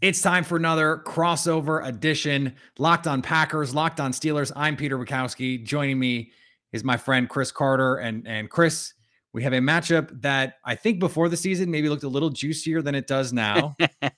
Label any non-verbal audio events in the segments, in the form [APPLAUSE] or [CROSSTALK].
It's time for another crossover edition. Locked on Packers, Locked on Steelers. I'm Peter Bukowski. Joining me is my friend Chris Carter. And, and Chris, we have a matchup that I think before the season maybe looked a little juicier than it does now. [LAUGHS] to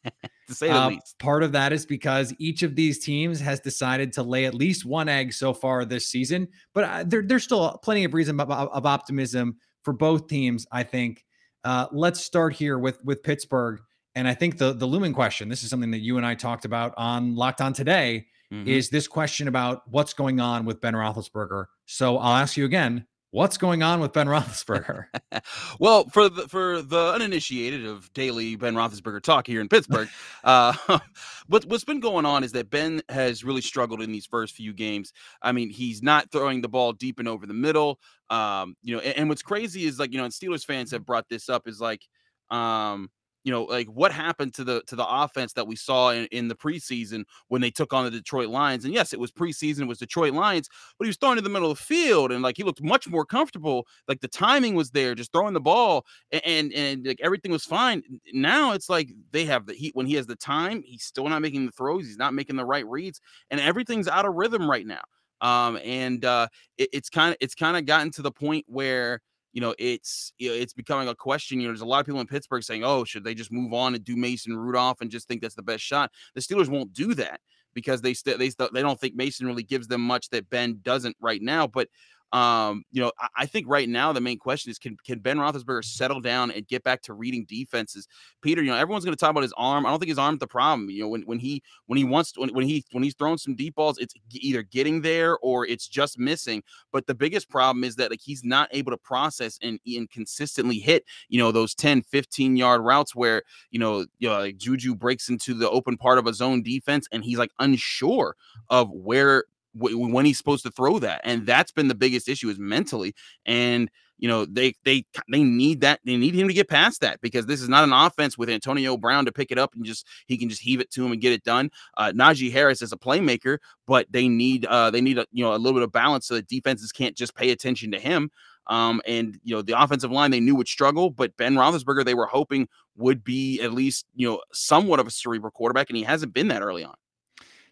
say the Uh, least. Part of that is because each of these teams has decided to lay at least one egg so far this season, but uh, there, there's still plenty of reason of, of optimism for both teams. I think. Uh, let's start here with with Pittsburgh, and I think the the looming question. This is something that you and I talked about on Locked On today. Mhm. Is this question about what's going on with Ben Roethlisberger? So I'll ask you again: What's going on with Ben Roethlisberger? [LAUGHS] well, for the for the uninitiated of daily Ben Roethlisberger talk here in Pittsburgh, [LAUGHS] uh, [LAUGHS] what what's been going on is that Ben has really struggled in these first few games. I mean, he's not throwing the ball deep and over the middle. Um, you know, and, and what's crazy is like you know, and Steelers fans have brought this up is like, um, you know, like what happened to the to the offense that we saw in, in the preseason when they took on the Detroit Lions. And yes, it was preseason, it was Detroit Lions, but he was throwing in the middle of the field and like he looked much more comfortable. Like the timing was there, just throwing the ball and and, and like everything was fine. Now it's like they have the heat when he has the time, he's still not making the throws, he's not making the right reads, and everything's out of rhythm right now. Um, and uh, it, it's kind of it's kind of gotten to the point where you know it's it's becoming a question. You know, there's a lot of people in Pittsburgh saying, "Oh, should they just move on and do Mason Rudolph and just think that's the best shot?" The Steelers won't do that because they still they still they don't think Mason really gives them much that Ben doesn't right now. But um, you know, I, I think right now the main question is can can Ben Roethlisberger settle down and get back to reading defenses? Peter, you know, everyone's going to talk about his arm. I don't think his arm's the problem. You know, when when he when he wants to, when, when he when he's throwing some deep balls, it's either getting there or it's just missing. But the biggest problem is that like he's not able to process and, and consistently hit, you know, those 10, 15 yard routes where, you know, you know, like Juju breaks into the open part of a zone defense and he's like unsure of where wh- when he's supposed to throw that. And that's been the biggest issue is mentally. And you know they they they need that they need him to get past that because this is not an offense with Antonio Brown to pick it up and just he can just heave it to him and get it done. Uh, Najee Harris is a playmaker, but they need uh they need a you know a little bit of balance so that defenses can't just pay attention to him. Um, and you know the offensive line they knew would struggle, but Ben Roethlisberger they were hoping would be at least you know somewhat of a cerebral quarterback, and he hasn't been that early on.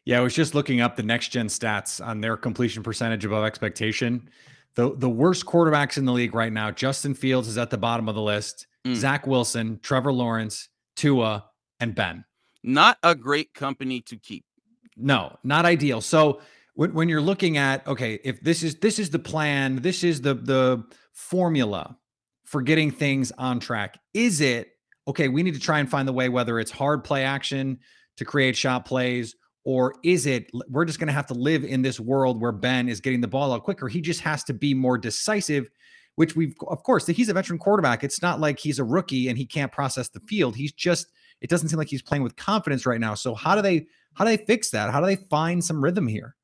Yeah, I was just looking up the next gen stats on their completion percentage above expectation. The the worst quarterbacks in the league right now, Justin Fields is at the bottom of the list. Mm. Zach Wilson, Trevor Lawrence, Tua, and Ben. Not a great company to keep. No, not ideal. So when, when you're looking at okay, if this is this is the plan, this is the the formula for getting things on track. Is it okay? We need to try and find the way, whether it's hard play action to create shot plays, or is it we're just going to have to live in this world where Ben is getting the ball out quicker? He just has to be more decisive. Which we've, of course, he's a veteran quarterback. It's not like he's a rookie and he can't process the field. He's just, it doesn't seem like he's playing with confidence right now. So how do they, how do they fix that? How do they find some rhythm here?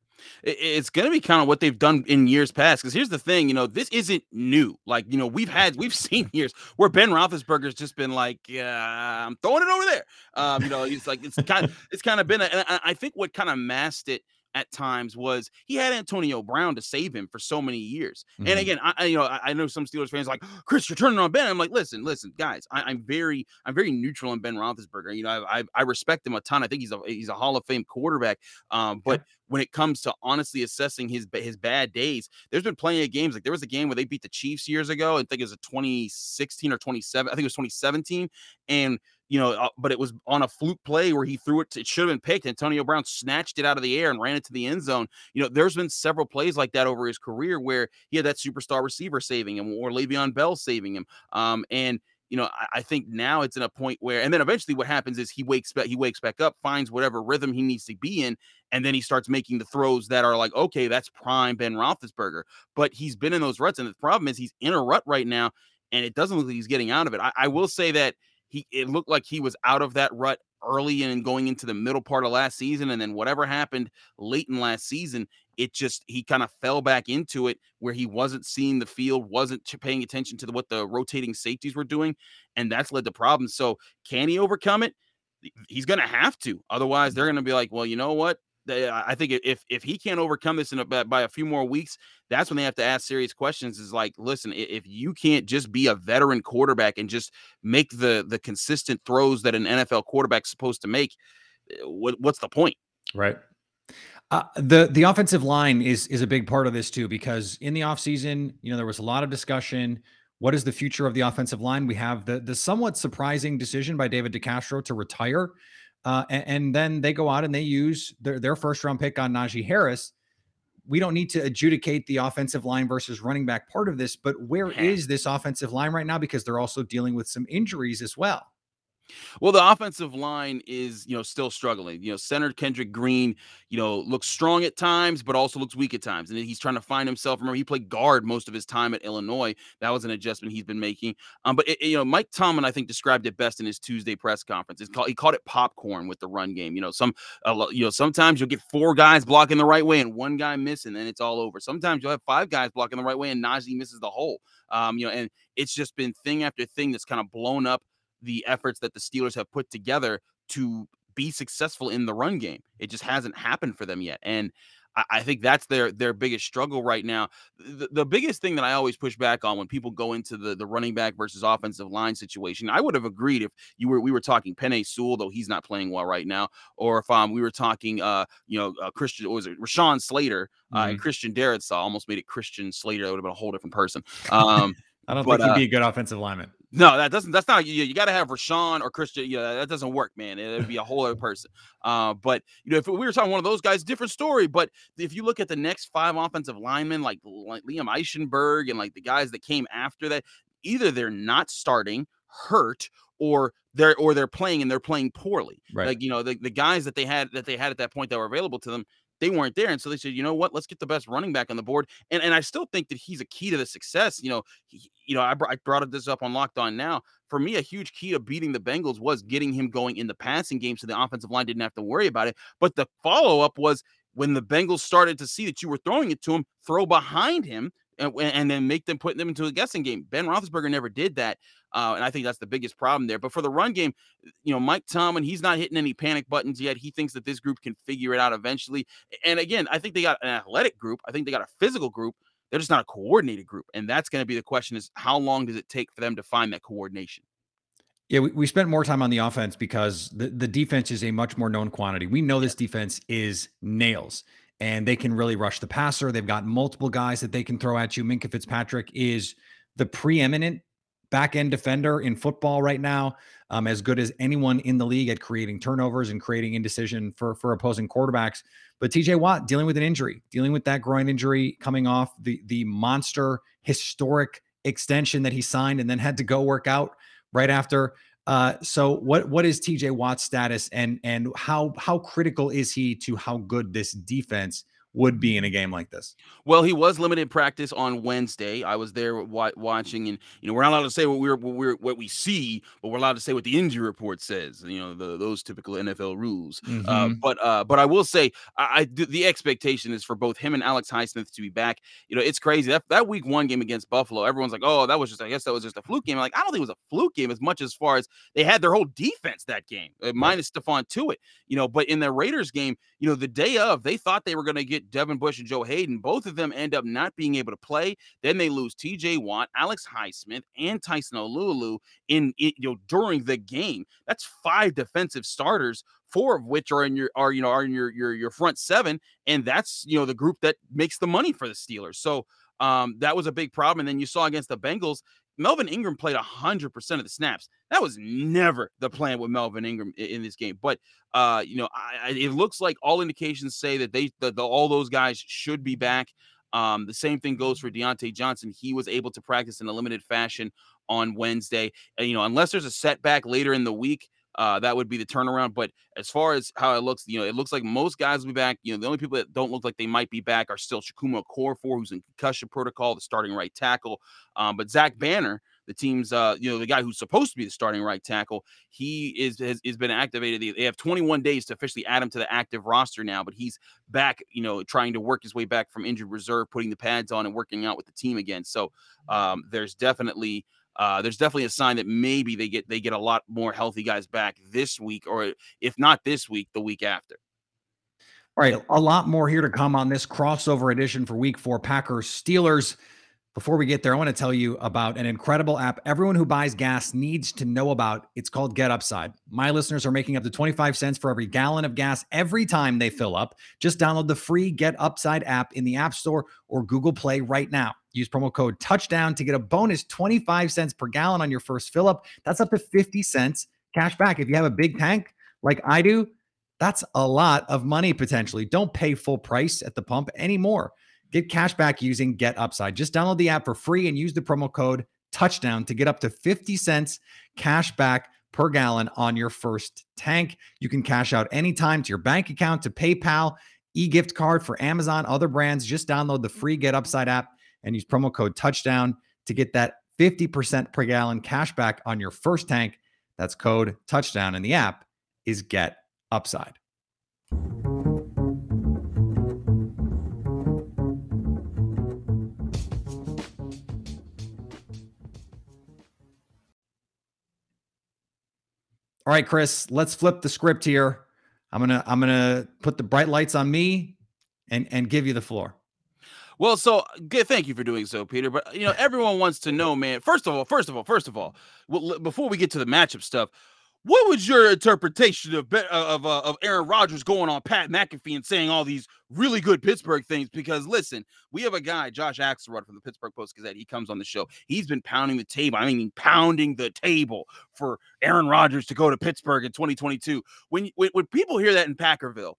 It- it's going to be kind of what they've done in years past. Because here's the thing, you know, this isn't new. Like, you know, we've had, we've [LAUGHS] seen years where Ben Roethlisberger's just been like, yeah, I'm throwing it over there. Um, you know, it's like it's kind of, it's kind of been. A, and I, I think what kind of masked it at times was he had Antonio Brown to save him for so many years. And Mhm. again, I, you know I, know some Steelers fans are like Chris, you're turning on Ben. I'm like, listen, listen, guys, I, I'm very I'm very neutral on Ben Roethlisberger. You know, I, I I respect him a ton. I think he's a he's a Hall of Fame quarterback. Um, but when it comes to honestly assessing his his bad days, there's been plenty of games. Like there was a game where they beat the Chiefs years ago. I think it was a 2016 or 27. I think it was 2017, and you know, uh, but it was on a fluke play where he threw it. To, it should have been picked. Antonio Brown snatched it out of the air and ran it to the end zone. You know, there's been several plays like that over his career where he had that superstar receiver saving him or Le'Veon Bell saving him. Um, and you know, I, I think now it's in a point where, and then eventually what happens is he wakes back, he wakes back up, finds whatever rhythm he needs to be in, and then he starts making the throws that are like, okay, that's prime Ben Roethlisberger. But he's been in those ruts, and the problem is he's in a rut right now, and it doesn't look like he's getting out of it. I, I will say that he it looked like he was out of that rut early and going into the middle part of last season, and then whatever happened late in last season, it just he kind of fell back into it where he wasn't seeing the field, wasn't paying attention to the, what the rotating safeties were doing, and that's led to problems. So can he overcome it? He's going to have to. Otherwise, they're going to be like, well, you know what? I think if if he can't overcome this in a, by a few more weeks, that's when they have to ask serious questions. Is like, listen, if you can't just be a veteran quarterback and just make the the consistent throws that an NFL quarterback's supposed to make, what, what's the point? Right. Uh, the the offensive line is is a big part of this too because in the offseason, you know, there was a lot of discussion. What is the future of the offensive line? We have the the somewhat surprising decision by David DeCastro to retire, uh, and, and, then they go out and they use their their first round pick on Najee Harris. We don't need to adjudicate the offensive line versus running back part of this, but where is this offensive line right now? Because they're also dealing with some injuries as well. Well, the offensive line is, you know, still struggling. You know, center Kendrick Green, you know, looks strong at times, but also looks weak at times. And he's trying to find himself. Remember, he played guard most of his time at Illinois. That was an adjustment he's been making. Um, but it, you know, Mike Tomlin, I think, described it best in his Tuesday press conference. Called, he called it popcorn with the run game. You know, some, uh, you know, sometimes you'll get four guys blocking the right way and one guy missing, and it's all over. Sometimes you'll have five guys blocking the right way and Najee misses the hole. Um, you know, and it's just been thing after thing that's kind of blown up the efforts that the Steelers have put together to be successful in the run game. It just hasn't happened for them yet. And I, think that's their their biggest struggle right now. The, the biggest thing that I always push back on when people go into the the running back versus offensive line situation, I would have agreed if you were we were talking Penei Sewell, though he's not playing well right now, or if um we were talking uh you know uh, Christian was it Rashawn Slater uh, mm-hmm. and Christian Darrisaw almost made it Christian Slater. That would have been a whole different person. Um, [LAUGHS] I don't but, think he'd uh, be a good offensive lineman. No, that doesn't. That's not. You, you got to have Rashawn or Christian. Yeah, that doesn't work, man. It'd be a whole other person. Uh, but you know, if we were talking one of those guys, different story. But if you look at the next five offensive linemen, like, like Liam Eichenberg and like the guys that came after that, either they're not starting, hurt, or they're or they're playing and they're playing poorly. Right. Like you know, the, the guys that they had that they had at that point that were available to them, they weren't there. And so they said, you know what, let's get the best running back on the board. And and I still think that he's a key to the success. You know, he, you know, I, br- I brought this up on Locked On now. For me, a huge key to beating the Bengals was getting him going in the passing game, so the offensive line didn't have to worry about it. But the follow up was when the Bengals started to see that you were throwing it to him, throw behind him and, and then make them put them into a guessing game. Ben Roethlisberger never did that. Uh, and I think that's the biggest problem there. But for the run game, you know, Mike Tomlin, he's not hitting any panic buttons yet. He thinks that this group can figure it out eventually. And again, I think they got an athletic group. I think they got a physical group. They're just not a coordinated group. And that's going to be the question is how long does it take for them to find that coordination? Yeah, we, we spent more time on the offense because the, the defense is a much more known quantity. We know this defense is nails and they can really rush the passer. They've got multiple guys that they can throw at you. Minkah Fitzpatrick is the preeminent back end defender in football right now, um, as good as anyone in the league at creating turnovers and creating indecision for for opposing quarterbacks. But TJ Watt dealing with an injury, dealing with that groin injury coming off the the monster historic extension that he signed and then had to go work out right after. Uh, so what what is TJ Watt's status and and how how critical is he to how good this defense would be in a game like this? Well, he was limited practice on Wednesday. I was there watching, and you know we're not allowed to say what we're what we're what we see, but we're allowed to say what the injury report says. You know the, those typical NFL rules. Uh, mm-hmm. Uh, but uh, but I will say, I, I, the expectation is for both him and Alex Highsmith to be back. You know, it's crazy that that week one game against Buffalo. Everyone's like, oh, that was just I guess that was just a fluke game. Like I don't think it was a fluke game as much as far as they had their whole defense that game, uh, minus Stephon Tuitt. You know, but in the Raiders game, you know, the day of they thought they were going to get Devin Bush and Joe Haden, Both of them end up not being able to play. Then they lose TJ Watt, Alex Highsmith, and Tyson Alualu in, in you know during the game. That's five defensive starters four of which are in your are you know are in your your your front seven and that's you know the group that makes the money for the Steelers. So um that was a big problem and then you saw against the Bengals Melvin Ingram played 100% of the snaps. That was never the plan with Melvin Ingram in, in this game. But, uh, you know, I, I, it looks like all indications say that they, the, the, all those guys should be back. Um, the same thing goes for Diontae Johnson. He was able to practice in a limited fashion on Wednesday. And, you know, unless there's a setback later in the week, uh, that would be the turnaround. But as far as how it looks, you know, it looks like most guys will be back. You know, the only people that don't look like they might be back are still Chukwuma Okorafor, who's in concussion protocol, the starting right tackle. Um, but Zach Banner, the team's, uh, you know, the guy who's supposed to be the starting right tackle, he is has, has been activated. They have 21 days to officially add him to the active roster now, but he's back, you know, trying to work his way back from injured reserve, putting the pads on and working out with the team again. So um, there's definitely uh, there's definitely a sign that maybe they get they get a lot more healthy guys back this week, or if not this week, the week after. All right, a lot more here to come on this crossover edition for Week Four Packers Steelers. Before we get there, I want to tell you about an incredible app everyone who buys gas needs to know about. It's called Get Upside. My listeners are making up to 25 cents for every gallon of gas every time they fill up. Just download the free Get Upside app in the App Store or Google Play right now. Use promo code touchdown to get a bonus 25 cents per gallon on your first fill up. That's up to 50 cents cash back. If you have a big tank like I do, that's a lot of money potentially. Don't pay full price at the pump anymore. Get cash back using Get Upside. Just download the app for free and use the promo code touchdown to get up to 50 cents cash back per gallon on your first tank. You can cash out anytime to your bank account, to PayPal, e-gift card for Amazon, other brands. Just download the free Get Upside app and use promo code touchdown to get that 50% per gallon cash back on your first tank. That's code touchdown and the app is Get Upside. All right, Chris, let's flip the script here. I'm gonna I'm gonna put the bright lights on me and and give you the floor. Well, so good. Thank you for doing so, Peter. But you know, everyone wants to know, man. First of all, first of all, first of all, well, before we get to the matchup stuff, what was your interpretation of of uh, of Aaron Rodgers going on Pat McAfee and saying all these really good Pittsburgh things? Because listen, we have a guy, Josh Axelrod from the Pittsburgh Post Gazette. He comes on the show. He's been pounding the table. I mean, pounding the table for Aaron Rodgers to go to Pittsburgh in 2022. When when, when people hear that in Packerville,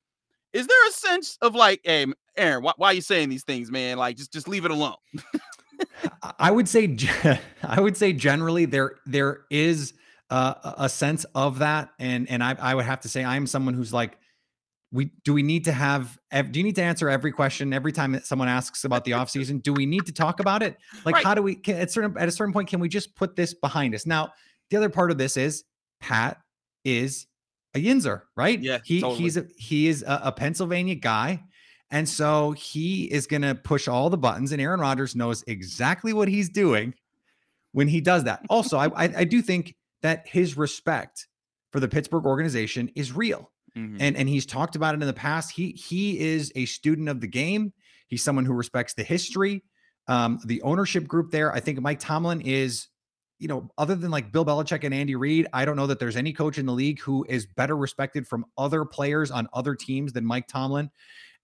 is there a sense of like, hey, Aaron, why, why are you saying these things, man? Like, just just leave it alone. [LAUGHS] I would say, [LAUGHS] I would say generally there there is uh, a sense of that, and and I I would have to say I'm someone who's like, we do we need to have do you need to answer every question every time that someone asks about the offseason? Do we need to talk about it? Like right. how do we can, at certain at a certain point can we just put this behind us? Now the other part of this is pat is a yinzer right? Yeah he totally. he's a he is a, a pennsylvania guy. And so he is going to push all the buttons and aaron rodgers knows exactly what he's doing when he does that. Also I, I i do think that his respect for the Pittsburgh organization is real. Mm-hmm. And and he's talked about it in the past. He he is a student of the game. He's someone who respects the history, um, the ownership group there. I think Mike Tomlin is, you know, other than like Bill Belichick and Andy Reid, I don't know that there's any coach in the league who is better respected from other players on other teams than Mike Tomlin.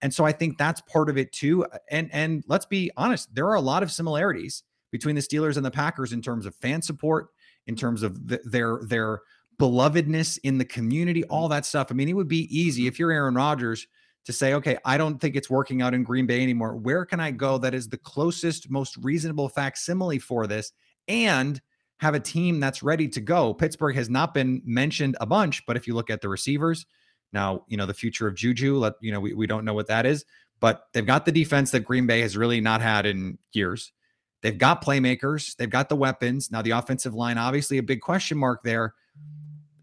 And so I think that's part of it too. And and let's be honest, there are a lot of similarities between the Steelers and the Packers in terms of fan support, in terms of the, their their belovedness in the community, mm-hmm. all that stuff. I mean, it would be easy if you're Aaron Rodgers to say, okay, I don't think it's working out in Green Bay anymore. Where can I go that is the closest, most reasonable facsimile for this and have a team that's ready to go? Pittsburgh has not been mentioned a bunch, but if you look at the receivers, now, you know, the future of Juju, let you know, we, we don't know what that is, but they've got the defense that Green Bay has really not had in years. They've got playmakers, they've got the weapons. Now, the offensive line, obviously, a big question mark there.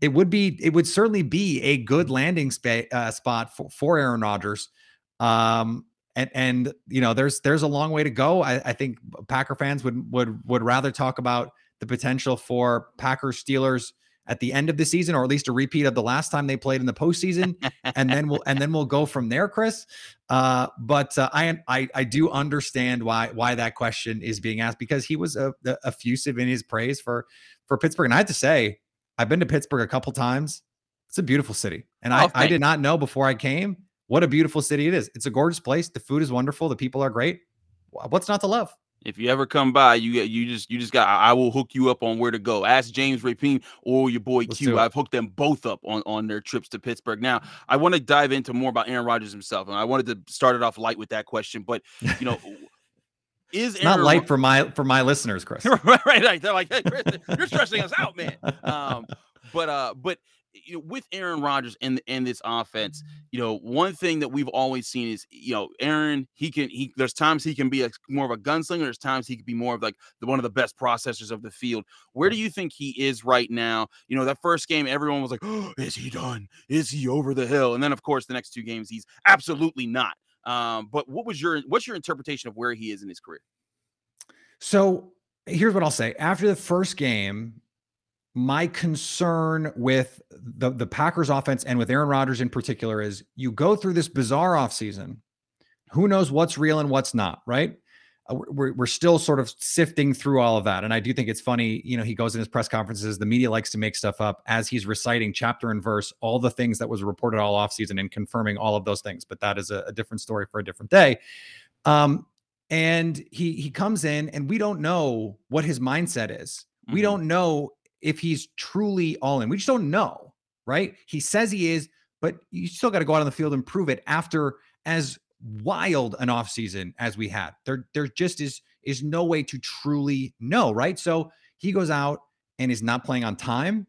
It would be, it would certainly be a good landing spa- uh, spot for, for Aaron Rodgers. Um, and and you know, there's there's a long way to go. I, I think Packer fans would would would rather talk about the potential for Packers Steelers at the end of the season, or at least a repeat of the last time they played in the postseason, and then we'll and then we'll go from there, Chris. Uh, but uh, I, I I do understand why why that question is being asked because he was a, a, effusive in his praise for for Pittsburgh, and I have to say, I've been to Pittsburgh a couple times. It's a beautiful city, and oh, I I did not know before I came what a beautiful city it is. It's a gorgeous place. The food is wonderful. The people are great. What's not to love? If you ever come by, you you just you just got I will hook you up on where to go. Ask James Rapien or your boy Let's Q. I've hooked them both up on on their trips to Pittsburgh. Now I want to dive into more about Aaron Rodgers himself, and I wanted to start it off light with that question. But you know, [LAUGHS] is Aaron not light for my for my listeners, [LAUGHS] Chris? right, right, right. They're like, hey, Chris, you're stressing us out, man. [LAUGHS] Um, but uh, but you know, with Aaron Rodgers and and this offense, you know, one thing that we've always seen is, you know, Aaron, he can he there's times he can be a, more of a gunslinger, there's times he could be more of like the one of the best processors of the field. Where do you think he is right now? You know, that first game, everyone was like, oh, is he done? Is he over the hill? And then of course the next two games, he's absolutely not. Um, but what was your what's your interpretation of where he is in his career? So here's what I'll say. After the first game, my concern with the, the Packers offense and with Aaron Rodgers in particular is you go through this bizarre offseason. Who knows what's real and what's not, right? uh, we're, we're still sort of sifting through all of that. And I do think it's funny, you know, he goes in his press conferences, the media likes to make stuff up as he's reciting chapter and verse, all the things that was reported all offseason and confirming all of those things. But that is a, a different story for a different day. Um, and he he comes in and we don't know what his mindset is. Mm-hmm. We don't know if he's truly all in. We just don't know, right? He says he is, but you still got to go out on the field and prove it after as wild an offseason as we had. There, there just is is no way to truly know, right? So he goes out and is not playing on time.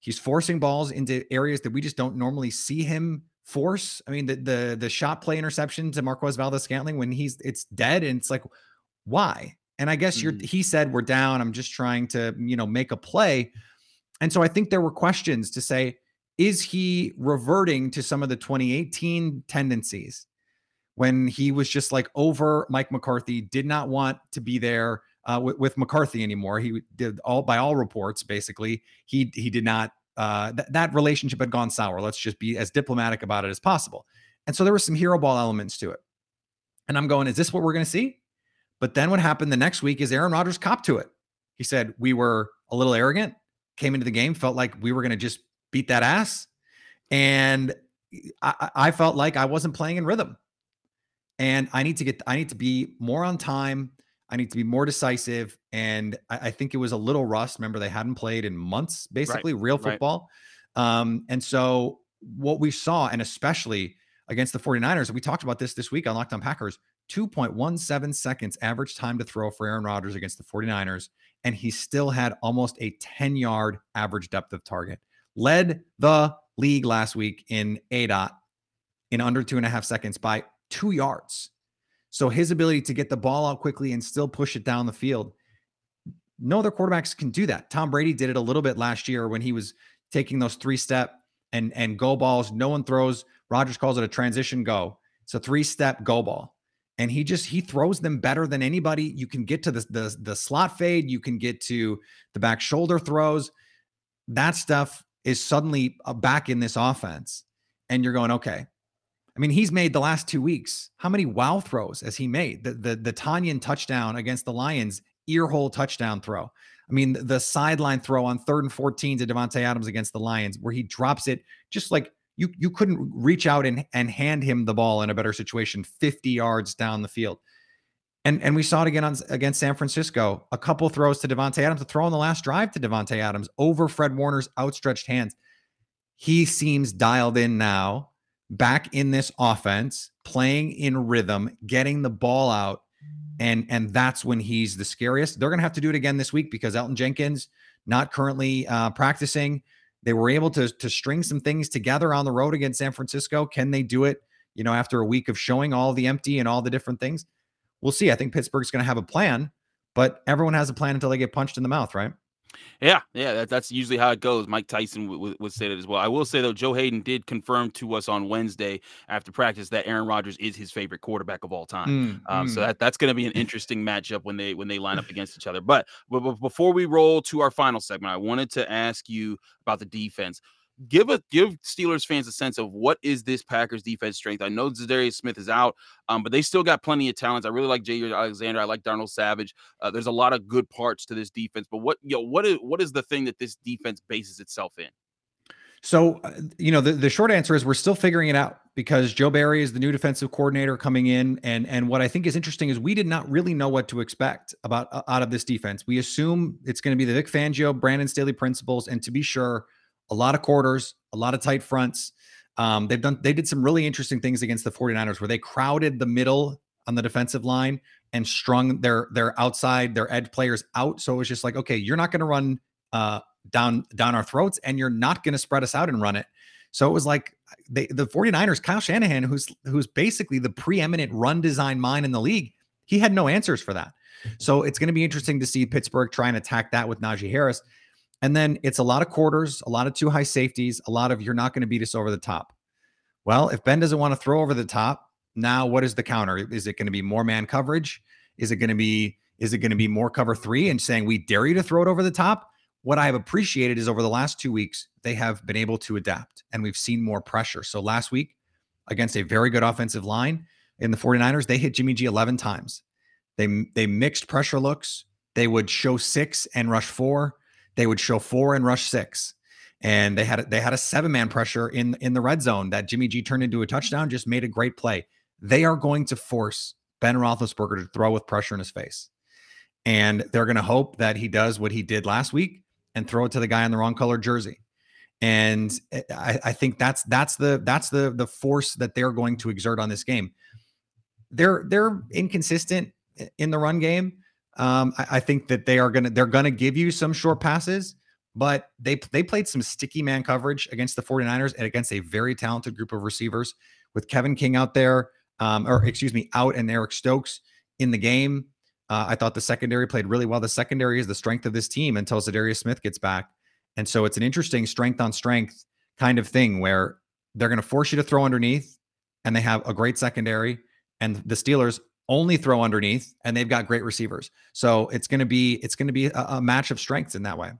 He's forcing balls into areas that we just don't normally see him force. I mean, the the the shot play interception to Marquez Valdes Scantling when he's it's dead, and it's like, why? And I guess you're mm. he said we're down. I'm just trying to, you know, make a play. And so I think there were questions to say, is he reverting to some of the 2018 tendencies? when he was just like over Mike McCarthy, did not want to be there uh, with, with, McCarthy anymore. He did all by all reports, basically, he he did not. Uh, th- that relationship had gone sour. Let's just be as diplomatic about it as possible. And so there were some hero ball elements to it. And I'm going, is this what we're going to see? But then what happened the next week is Aaron Rodgers copped to it. He said we were a little arrogant, came into the game, felt like we were going to just beat that ass, and I, I felt like I wasn't playing in rhythm and I need to get I need to be more on time. I need to be more decisive. And I, I think it was a little rust. Remember, they hadn't played in months, basically, right. real football. Right. Um, and so what we saw, and especially against the 49ers, we talked about this this week on Locked on Packers, 2.17 seconds average time to throw for Aaron Rodgers against the 49ers. And he still had almost a 10 yard average depth of target. Led the league last week in ADOT in under two and a half seconds by two yards. So his ability to get the ball out quickly and still push it down the field, no other quarterbacks can do that. Tom Brady did it a little bit last year when he was taking those three step and and go balls. No one throws. Rodgers calls it a transition go. It's a three step go ball, and he just he throws them better than anybody. You can get to the the the slot fade. You can get to the back shoulder throws. That stuff is suddenly uh, back in this offense, and you're going okay. I mean, he's made the last two weeks. How many wow throws has he made? The the the Tonyan touchdown against the Lions, earhole touchdown throw. I mean, the sideline throw on third and 14 to Davante Adams against the Lions, where he drops it just like you you couldn't reach out and, and hand him the ball in a better situation 50 yards down the field. And and we saw it again on, against San Francisco. A couple throws to Davante Adams, a throw on the last drive to Davante Adams over Fred Warner's outstretched hands. He seems dialed in now back in this offense, playing in rhythm, getting the ball out. And and that's when he's the scariest. They're gonna have to do it again this week because Elgton Jenkins not currently uh, practicing. They were able to to string some things together on the road against San Francisco. Can they do it? You know, after a week of showing all the empty and all the different things, we'll see. I think Pittsburgh's going to have a plan, but everyone has a plan until they get punched in the mouth, right? Yeah, yeah, that, that's usually how it goes. Mike Tyson w- w- would say that as well. I will say though, Joe Haden did confirm to us on Wednesday after practice that Aaron Rodgers is his favorite quarterback of all time. Mm, um, mm. So that, that's going to be an interesting matchup when they when they line up against each other. But, but, but before we roll to our final segment, I wanted to ask you about the defense give a give Steelers fans a sense of what is this Packers defense strength. I know Za'Darius Smith is out, um, but they still got plenty of talents. I really like Jaire Alexander. I like Darnell Savage. Uh, there's a lot of good parts to this defense. But what you know, what is what is the thing that this defense bases itself in? So, uh, you know, the, the short answer is we're still figuring it out because Joe Barry is the new defensive coordinator coming in, and and what I think is interesting is we did not really know what to expect about uh, out of this defense. We assume it's going to be the Vic Fangio, Brandon Staley principles, and to be sure, a lot of quarters, a lot of tight fronts. Um, they've done they did some really interesting things against the 49ers where they crowded the middle on the defensive line and strung their their outside their edge players out. So it was just like, okay, you're not going to run uh, down down our throats, and you're not going to spread us out and run it. So it was like they, the 49ers, Kyle Shanahan, who's who's basically the preeminent run design mind in the league, he had no answers for that. So it's going to be interesting to see Pittsburgh try and attack that with Najee Harris. And then it's a lot of quarters, a lot of two high safeties, a lot of you're not going to beat us over the top. Well, if Ben doesn't want to throw over the top, now what is the counter? Is it going to be more man coverage? Is it going to be is it going to be more cover 3 and saying we dare you to throw it over the top? What I have appreciated is over the last 2 weeks they have been able to adapt and we've seen more pressure. So last week against a very good offensive line in the 49ers, they hit Jimmy G 11 times. They they mixed pressure looks. They would show six and rush four. They would show four and rush six. And they had they had a seven man pressure in in the red zone that Jimmy G turned into a touchdown. Just made a great play. They are going to force Ben Roethlisberger to throw with pressure in his face, and they're going to hope that he does what he did last week and throw it to the guy in the wrong color jersey. And I, I think that's that's the that's the the force that they're going to exert on this game. They're they're inconsistent in the run game. Um, I, I think that they are gonna they're gonna give you some short passes, but they they played some sticky man coverage against the 49ers and against a very talented group of receivers with Kevin King out there, um, or excuse me, out and Eric Stokes in the game. Uh, I thought the secondary played really well. The secondary is the strength of this team until Za'Darius Smith gets back. And so it's an interesting strength on strength kind of thing where they're going to force you to throw underneath and they have a great secondary and the Steelers only throw underneath and they've got great receivers. So it's going to be it's going to be a, a match of strengths in that way.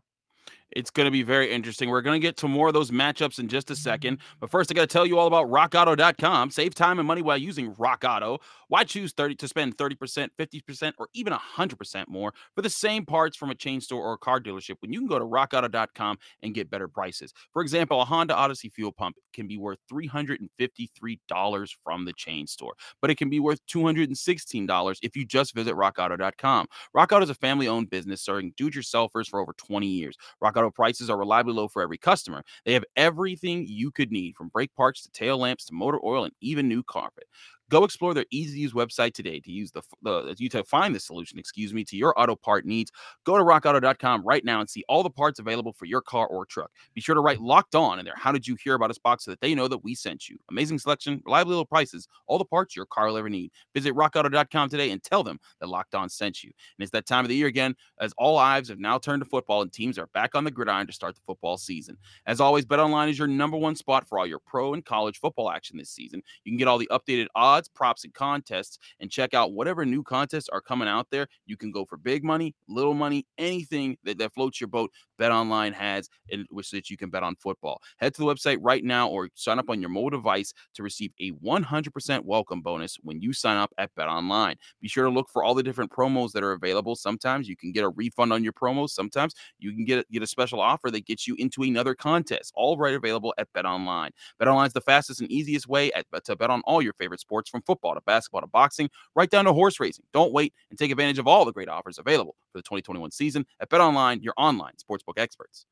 It's going to be very interesting. We're going to get to more of those matchups in just a mm-hmm. second. But first, I got to tell you all about rockauto.com. Save time and money while using Rock Auto. Why choose 30 to spend 30%, 50%, or even 100% more for the same parts from a chain store or a car dealership when you can go to rockauto.com and get better prices? For example, a Honda Odyssey fuel pump can be worth $353 from the chain store, but it can be worth $216 if you just visit rockauto.com. Rock Auto is a family owned business serving do it yourselfers for over 20 years. Rock Auto prices are reliably low for every customer. They have everything you could need from brake parts to tail lamps to motor oil and even new carpet. Go explore their easy to use website today to use the, the uh, you to find the solution, excuse me, to your auto part needs. Go to rockauto.com right now and see all the parts available for your car or truck. Be sure to write locked on in there. How did you hear about us box so that they know that we sent you? Amazing selection, reliable low prices, all the parts your car will ever need. Visit rockauto.com today and tell them that Locked On sent you. And it's that time of the year again, as all eyes have now turned to football and teams are back on the gridiron to start the football season. As always, BetOnline is your number one spot for all your pro and college football action this season. You can get all the updated odds odds, props, and contests and check out whatever new contests are coming out there. You can go for big money, little money, anything that, that floats your boat. Bet Online has, in which that you can bet on football. Head to the website right now or sign up on your mobile device to receive a 100% welcome bonus when you sign up at Bet Online. Be sure to look for all the different promos that are available. Sometimes you can get a refund on your promos. Sometimes you can get get a special offer that gets you into another contest. All right available at Bet Online. Bet Online is the fastest and easiest way at, to bet on all your favorite sports from football to basketball to boxing, right down to horse racing. Don't wait and take advantage of all the great offers available for the 2021 season at Bet Online, your online sportsbook experts.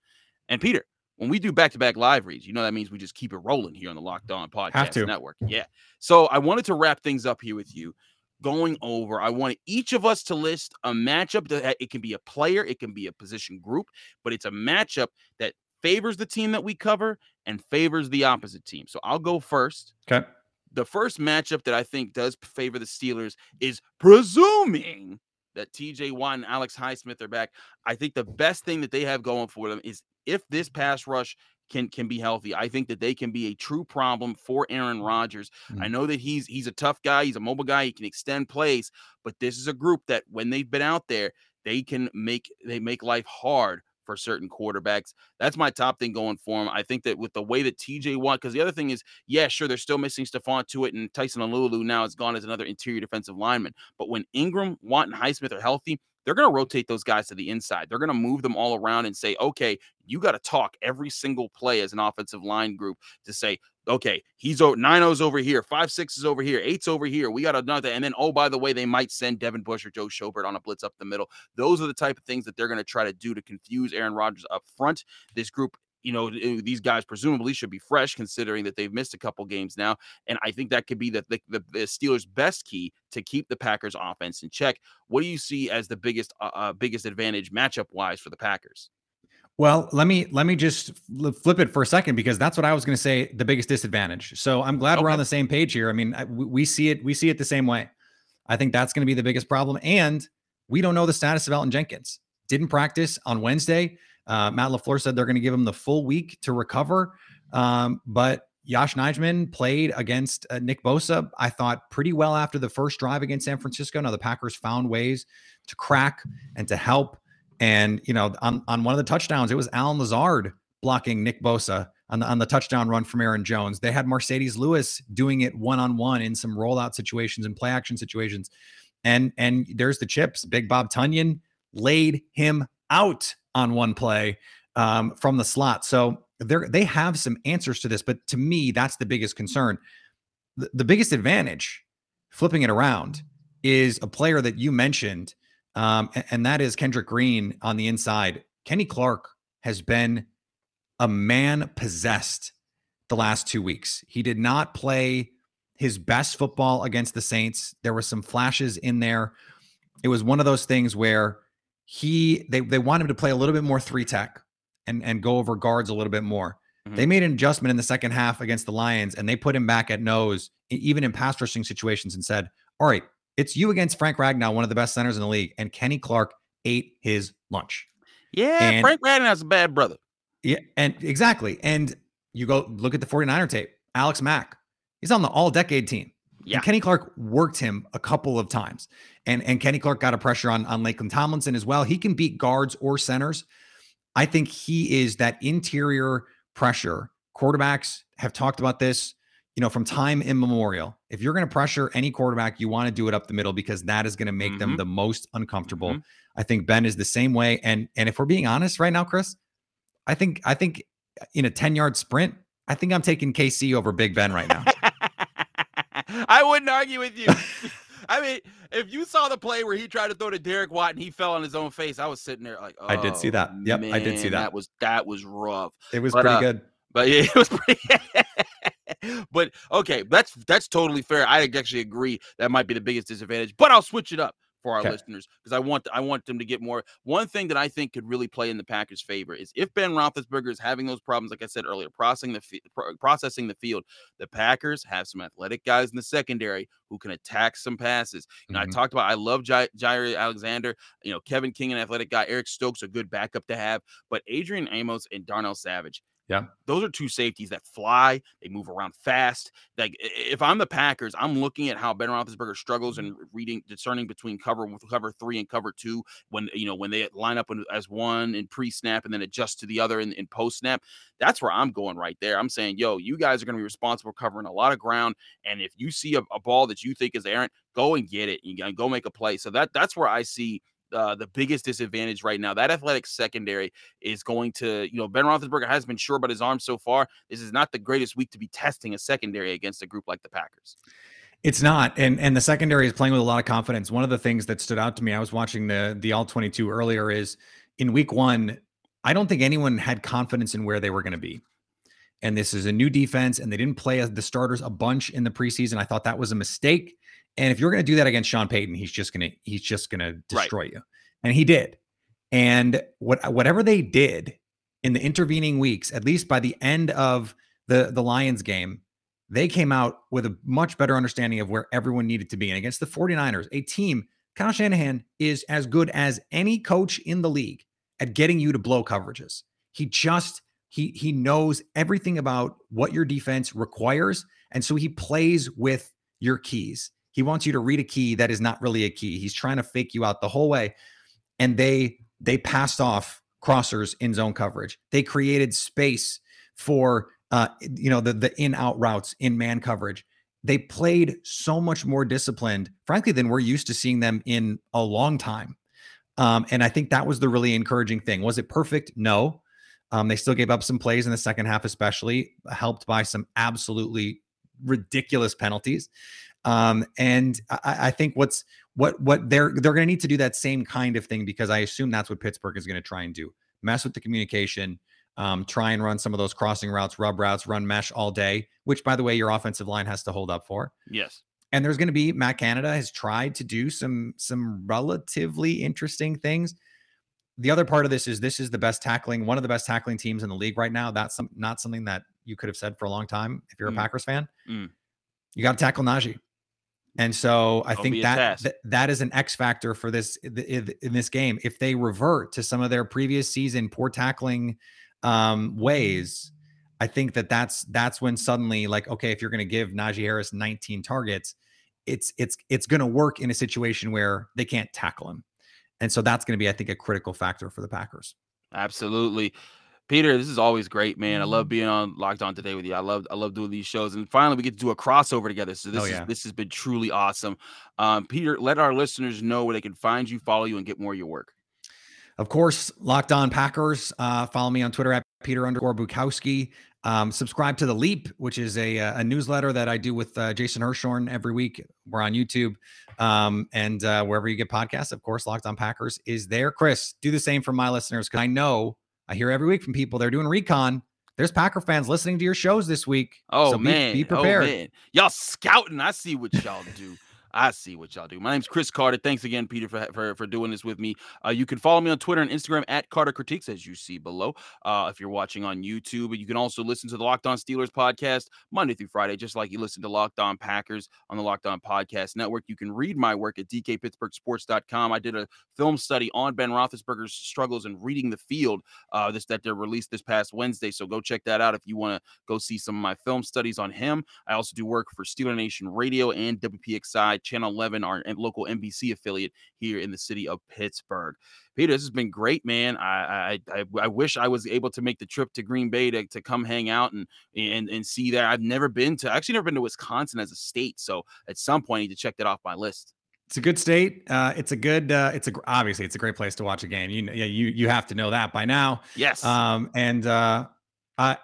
And Peter, when we do back-to-back live reads, you know that means we just keep it rolling here on the Locked On Podcast Network. Yeah. So I wanted to wrap things up here with you going over. I want each of us to list a matchup that it can be a player, it can be a position group, but it's a matchup that favors the team that we cover and favors the opposite team. So I'll go first. Okay the first matchup that I think does favor the Steelers is presuming that TJ Watt and Alex Highsmith are back. I think the best thing that they have going for them is if this pass rush can can be healthy. I think that they can be a true problem for Aaron Rodgers. Mm-hmm. I know that he's he's a tough guy, he's a mobile guy, he can extend plays, but this is a group that when they've been out there, they can make they make life hard for certain quarterbacks. That's my top thing going for him. I think that with the way that TJ Watt, because the other thing is, yeah, sure, they're still missing Stephon Tuitt, and Tyson Alualu now is gone as another interior defensive lineman. But when Ingram, Watt, and Highsmith are healthy, they're going to rotate those guys to the inside. They're going to move them all around and say, okay, you got to talk every single play as an offensive line group to say, okay, he's nine O's over here, five six is over here, eight's over here. We got another, and then oh by the way, they might send Devin Bush or Joe Schobert on a blitz up the middle. Those are the type of things that they're going to try to do to confuse Aaron Rodgers up front. This group you know these guys presumably should be fresh considering that they've missed a couple games now and i think that could be the, the, the steelers best key to keep the packers offense in check what do you see as the biggest uh, uh biggest advantage matchup wise for the packers well, let me let me just flip it for a second because that's what I was going to say. The biggest disadvantage. So I'm glad okay. we're on the same page here. I mean, we see it we see it the same way. I think that's going to be the biggest problem, and we don't know the status of Elgton Jenkins. Didn't practice on Wednesday. Uh, Matt LaFleur said they're going to give him the full week to recover. Um, but Yosh Nijman played against uh, Nick Bosa, I thought, pretty well after the first drive against San Francisco. Now, the Packers found ways to crack and to help. And, you know, on, on one of the touchdowns, it was Allen Lazard blocking Nick Bosa on the, on the touchdown run from Aaron Jones. They had Marcedes Lewis doing it one on one in some rollout situations and play action situations. And and there's the chips. Big Bob Tonyan laid him out on one play um, from the slot. So they they have some answers to this, but to me, that's the biggest concern. The, the biggest advantage, flipping it around, is a player that you mentioned, um, and, and that is Kendrick Green on the inside. Kenny Clark has been a man possessed the last two weeks. He did not play his best football against the Saints. There were some flashes in there. It was one of those things where he they they want him to play a little bit more three tech and and go over guards a little bit more. Mm-hmm. They made an adjustment in the second half against the Lions and they put him back at nose even in pass rushing situations and said, "All right, it's you against Frank Ragnow, one of the best centers in the league." And Kenny Clark ate his lunch. Yeah, and, Frank Ragnow's a bad brother. Yeah, and exactly. And you go look at the 49er tape. Alex Mack, he's on the all decade team. Yeah. And Kenny Clark worked him a couple of times. And and Kenny Clark got a pressure on, on Laken Tomlinson as well. He can beat guards or centers. I think he is that interior pressure. Quarterbacks have talked about this, you know, from time immemorial. If you're going to pressure any quarterback, you want to do it up the middle because that is going to make mm-hmm. them the most uncomfortable. Mm-hmm. I think Ben is the same way. And and if we're being honest right now, Chris, I think I think in a 10 yard sprint, I think I'm taking KC over Big Ben right now. I wouldn't argue with you. [LAUGHS] I mean, if you saw the play where he tried to throw to Derek Watt and he fell on his own face, I was sitting there like, oh, I did see that. Oh, yep, man, I did see that. That was that was rough. It was but, pretty uh, good. But [LAUGHS] yeah, it was pretty. [LAUGHS] but okay, that's that's totally fair. I actually agree that might be the biggest disadvantage. But I'll switch it up for our okay. listeners because I want I want them to get more. One thing that I think could really play in the Packers' favor is if Ben Roethlisberger is having those problems, like I said earlier, processing the processing the field. The Packers have some athletic guys in the secondary who can attack some passes. You know, mm-hmm. I talked about I love Jaire Alexander. You know, Kevin King, an athletic guy. Eric Stokes, a good backup to have. But Adrian Amos and Darnell Savage yeah. Those are two safeties that fly. They move around fast. Like if I'm the Packers, I'm looking at how Ben Roethlisberger struggles mm-hmm. and reading, discerning between cover with cover three and cover two when you know when they line up as one in pre-snap and then adjust to the other in, in post-snap. That's where I'm going right there. I'm saying, yo, you guys are going to be responsible covering a lot of ground, and if you see a, a ball that you think is errant, go and get it. You go make a play. So that that's where I see uh, the biggest disadvantage right now. That athletic secondary is going to, you know, Ben Roethlisberger has been sure about his arm so far. This is not the greatest week to be testing a secondary against a group like the Packers. It's not, and and the secondary is playing with a lot of confidence. One of the things that stood out to me, I was watching the the all twenty two earlier, is in week one, I don't think anyone had confidence in where they were going to be. And this is a new defense, and they didn't play as the starters a bunch in the preseason. I thought that was a mistake. And if you're going to do that against Sean Payton, he's just going to he's just going to destroy right. you. And he did. And what whatever they did in the intervening weeks, at least by the end of the the Lions game, they came out with a much better understanding of where everyone needed to be. And against the 49ers, a team, Kyle Shanahan is as good as any coach in the league at getting you to blow coverages. He just he he knows everything about what your defense requires and so he plays with your keys he wants you to read a key that is not really a key. He's trying to fake you out the whole way. And they they passed off crossers in zone coverage. They created space for uh, you know the the in out routes in man coverage. They played so much more disciplined, frankly, than we're used to seeing them in a long time. Um, and I think that was the really encouraging thing. Was it perfect? No. Um, they still gave up some plays in the second half, especially helped by some absolutely ridiculous penalties. Um, and I, I think what's what what they're they're going to need to do that same kind of thing because I assume that's what Pittsburgh is going to try and do: mess with the communication, um, try and run some of those crossing routes, rub routes, run mesh all day. Which, by the way, your offensive line has to hold up for. Yes. And there's going to be Matt Canada has tried to do some some relatively interesting things. The other part of this is this is the best tackling, one of the best tackling teams in the league right now. That's some, not something that you could have said for a long time if you're a mm. Packers fan. Mm. You got to tackle Najee. And so I think that, that that is an X factor for this in this game. If they revert to some of their previous season poor tackling um, ways, I think that that's that's when suddenly like okay, if you're going to give Najee Harris 19 targets, it's it's it's going to work in a situation where they can't tackle him, and so that's going to be I think a critical factor for the Packers. Absolutely. Peter, this is always great, man. I love being on Locked On today with you. I love I love doing these shows, and finally we get to do a crossover together. So this Oh, is this has been truly awesome. Um, Peter, let our listeners know where they can find you, follow you, and get more of your work. Of course, Locked On Packers. Uh, follow me on Twitter at Peter underscore Bukowski. Um, subscribe to The Leap, which is a, uh, a newsletter that I do with uh, Jason Hirschhorn every week. We're on YouTube um, and uh, wherever you get podcasts. Of course, Locked On Packers is there. Chris, do the same for my listeners because I know I hear every week from people they're doing recon. There's Packer fans listening to your shows this week. Oh so man, be, oh, prepared. man. y'all scouting. I see what y'all do. I see what y'all do. My name's Chris Carter. Thanks again, Peter, for for, for doing this with me. Uh, you can follow me on Twitter and Instagram at Carter Critiques, as you see below. Uh, if you're watching on YouTube, you can also listen to the Locked On Steelers podcast Monday through Friday, just like you listen to Locked On Packers on the Locked On Podcast Network. You can read my work at dkpittsburghsports.com. I did a film study on Ben Roethlisberger's struggles in reading the field. Uh, this that they released this past Wednesday, so go check that out if you want to go see some of my film studies on him. I also do work for Steeler Nation Radio and WPXI Channel 11, our local NBC affiliate here in the city of Pittsburgh. Peter, this has been great, man. I I, I, I wish I was able to make the trip to Green Bay to, to come hang out and and and see that. I've never been to, actually never been to Wisconsin as a state, so at some point I need to check that off my list. It's a good state. Uh, it's a good. Uh, it's a obviously it's a great place to watch a game. You yeah you you have to know that by now. Yes. Um, and uh, I I-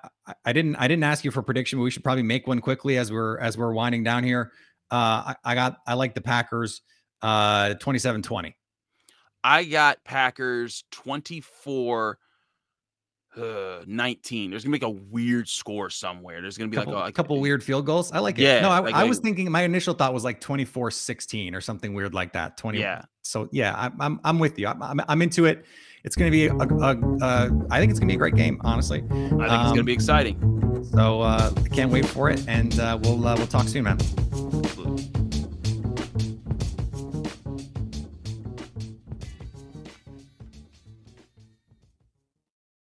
I didn't I didn't ask you for a prediction, but we should probably make one quickly as we're as we're winding down here. Uh, I, I got I like the Packers uh 27-20. I got Packers 24 uh, 19. There's gonna be like a weird score somewhere. There's gonna be couple, like a, a couple weird field goals. I like it. Yeah, no, I, like- I was like- thinking my initial thought was like 24-16 or something weird like that. 20. Yeah. So yeah, I'm I'm, I'm with you. I'm, I'm I'm into it. It's gonna be a, a, a I think it's gonna be a great game, honestly. I think it's Um, gonna be exciting. So uh, I can't wait for it, and uh, we'll uh, we'll talk soon, man.